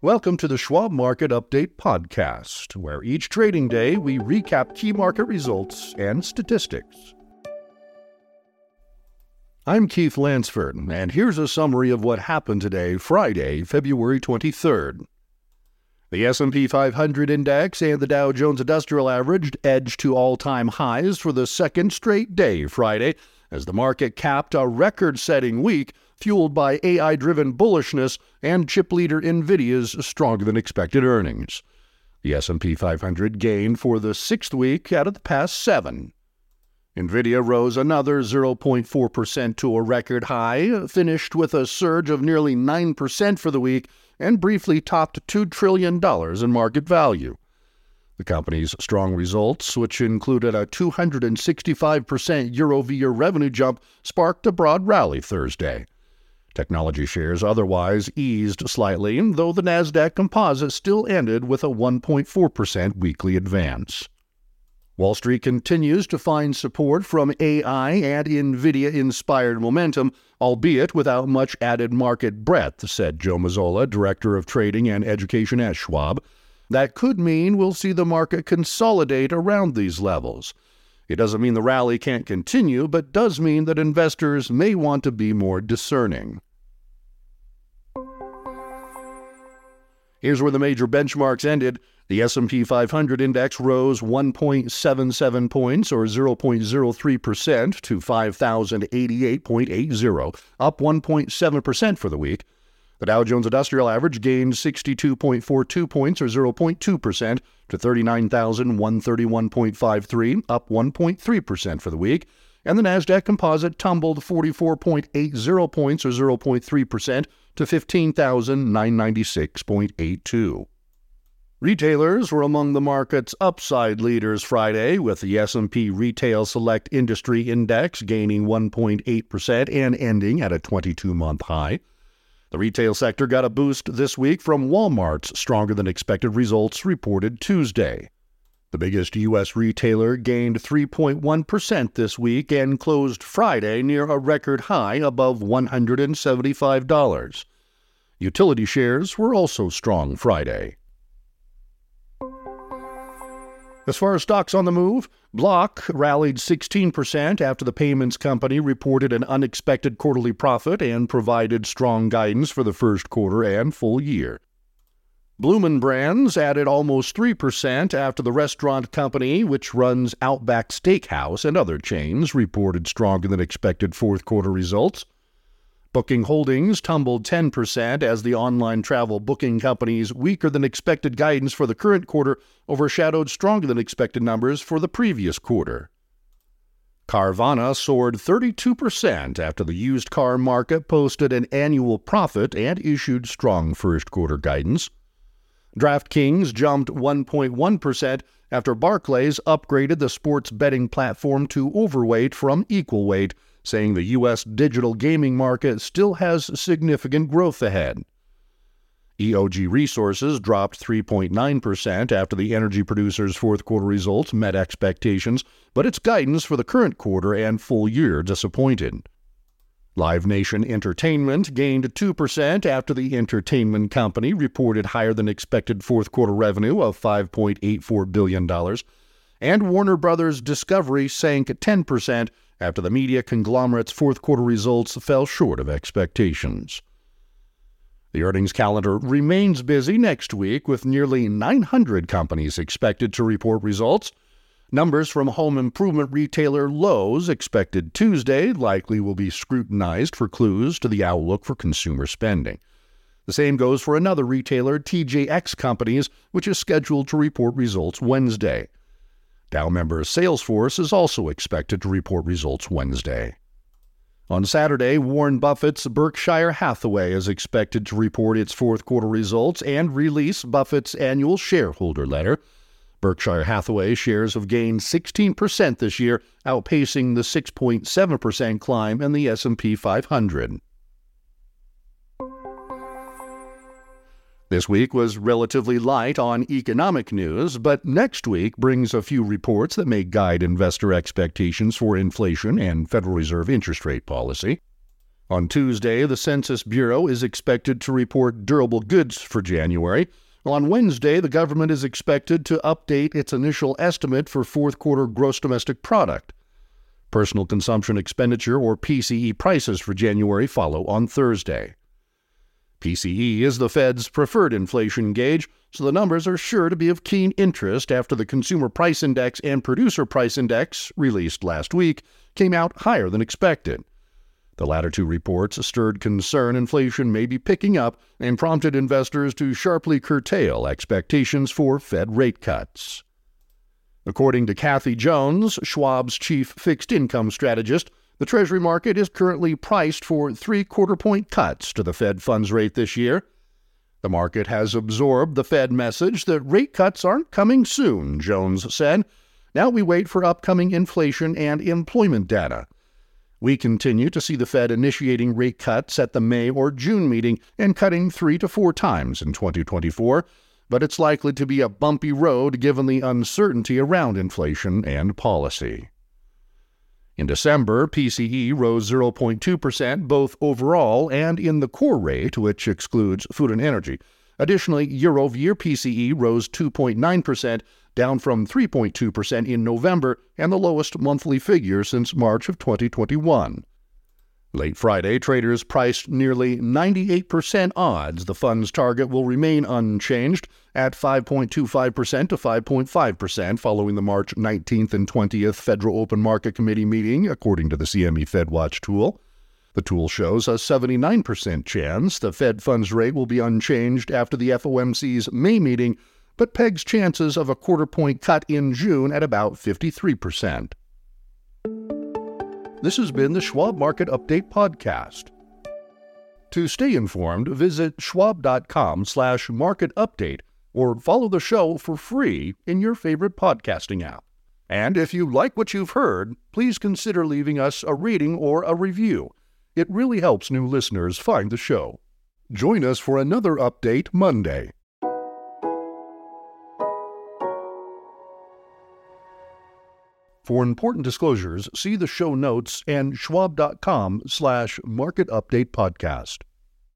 Welcome to the Schwab Market Update podcast, where each trading day we recap key market results and statistics. I'm Keith Lansford, and here's a summary of what happened today, Friday, February 23rd. The S&P 500 index and the Dow Jones Industrial Average edged to all-time highs for the second straight day Friday as the market capped a record-setting week fueled by AI driven bullishness and chip leader Nvidia's stronger than expected earnings. The S&P 500 gained for the sixth week out of the past 7. Nvidia rose another 0.4% to a record high, finished with a surge of nearly 9% for the week, and briefly topped $2 trillion in market value. The company's strong results, which included a 265% year over year revenue jump, sparked a broad rally Thursday. Technology shares otherwise eased slightly, though the Nasdaq Composite still ended with a 1.4% weekly advance. Wall Street continues to find support from AI and Nvidia inspired momentum, albeit without much added market breadth, said Joe Mazzola, Director of Trading and Education at Schwab. That could mean we'll see the market consolidate around these levels. It doesn't mean the rally can't continue, but does mean that investors may want to be more discerning. Here's where the major benchmarks ended. The S&P 500 index rose 1.77 points or 0.03% to 5088.80, up 1.7% for the week. The Dow Jones Industrial Average gained 62.42 points or 0.2% to 39,131.53, up 1.3% for the week. And the Nasdaq Composite tumbled 44.80 points or 0.3% to 15,996.82. Retailers were among the market's upside leaders Friday, with the S&P Retail Select Industry Index gaining 1.8% and ending at a 22-month high. The retail sector got a boost this week from Walmart's stronger than expected results reported Tuesday. The biggest U.S. retailer gained 3.1% this week and closed Friday near a record high above $175. Utility shares were also strong Friday. As far as stocks on the move, Block rallied 16% after the payments company reported an unexpected quarterly profit and provided strong guidance for the first quarter and full year. Bloomin' Brands added almost 3% after the restaurant company, which runs Outback Steakhouse and other chains, reported stronger than expected fourth quarter results. Booking Holdings tumbled 10% as the online travel booking company's weaker than expected guidance for the current quarter overshadowed stronger than expected numbers for the previous quarter. Carvana soared 32% after the used car market posted an annual profit and issued strong first quarter guidance. DraftKings jumped 1.1% after Barclays upgraded the sports betting platform to overweight from equal weight, saying the U.S. digital gaming market still has significant growth ahead. EOG Resources dropped 3.9% after the energy producer's fourth quarter results met expectations, but its guidance for the current quarter and full year disappointed. Live Nation Entertainment gained 2% after the entertainment company reported higher than expected fourth quarter revenue of $5.84 billion. And Warner Brothers Discovery sank 10% after the media conglomerate's fourth quarter results fell short of expectations. The earnings calendar remains busy next week with nearly 900 companies expected to report results. Numbers from home improvement retailer Lowe's, expected Tuesday, likely will be scrutinized for clues to the outlook for consumer spending. The same goes for another retailer, TJX Companies, which is scheduled to report results Wednesday. Dow member Salesforce is also expected to report results Wednesday. On Saturday, Warren Buffett's Berkshire Hathaway is expected to report its fourth quarter results and release Buffett's annual shareholder letter. Berkshire Hathaway shares have gained 16% this year, outpacing the 6.7% climb in the S&P 500. This week was relatively light on economic news, but next week brings a few reports that may guide investor expectations for inflation and Federal Reserve interest rate policy. On Tuesday, the Census Bureau is expected to report durable goods for January. On Wednesday, the government is expected to update its initial estimate for fourth quarter gross domestic product. Personal consumption expenditure, or PCE, prices for January follow on Thursday. PCE is the Fed's preferred inflation gauge, so the numbers are sure to be of keen interest after the Consumer Price Index and Producer Price Index, released last week, came out higher than expected. The latter two reports stirred concern inflation may be picking up and prompted investors to sharply curtail expectations for Fed rate cuts. According to Kathy Jones, Schwab's chief fixed income strategist, the Treasury market is currently priced for three quarter point cuts to the Fed funds rate this year. The market has absorbed the Fed message that rate cuts aren't coming soon, Jones said. Now we wait for upcoming inflation and employment data. We continue to see the Fed initiating rate cuts at the May or June meeting and cutting three to four times in 2024, but it's likely to be a bumpy road given the uncertainty around inflation and policy. In December, PCE rose 0.2% both overall and in the core rate, which excludes food and energy. Additionally, year over year PCE rose 2.9%, down from 3.2% in November and the lowest monthly figure since March of 2021. Late Friday, traders priced nearly 98% odds the fund's target will remain unchanged at 5.25% to 5.5% following the March 19th and 20th Federal Open Market Committee meeting, according to the CME FedWatch tool. The tool shows a 79% chance the Fed funds rate will be unchanged after the FOMC's May meeting but pegs chances of a quarter point cut in June at about 53%. This has been the Schwab Market Update podcast. To stay informed, visit schwab.com slash market update or follow the show for free in your favorite podcasting app. And if you like what you've heard, please consider leaving us a rating or a review. It really helps new listeners find the show. Join us for another update Monday. For important disclosures, see the show notes and schwab.com slash market update podcast.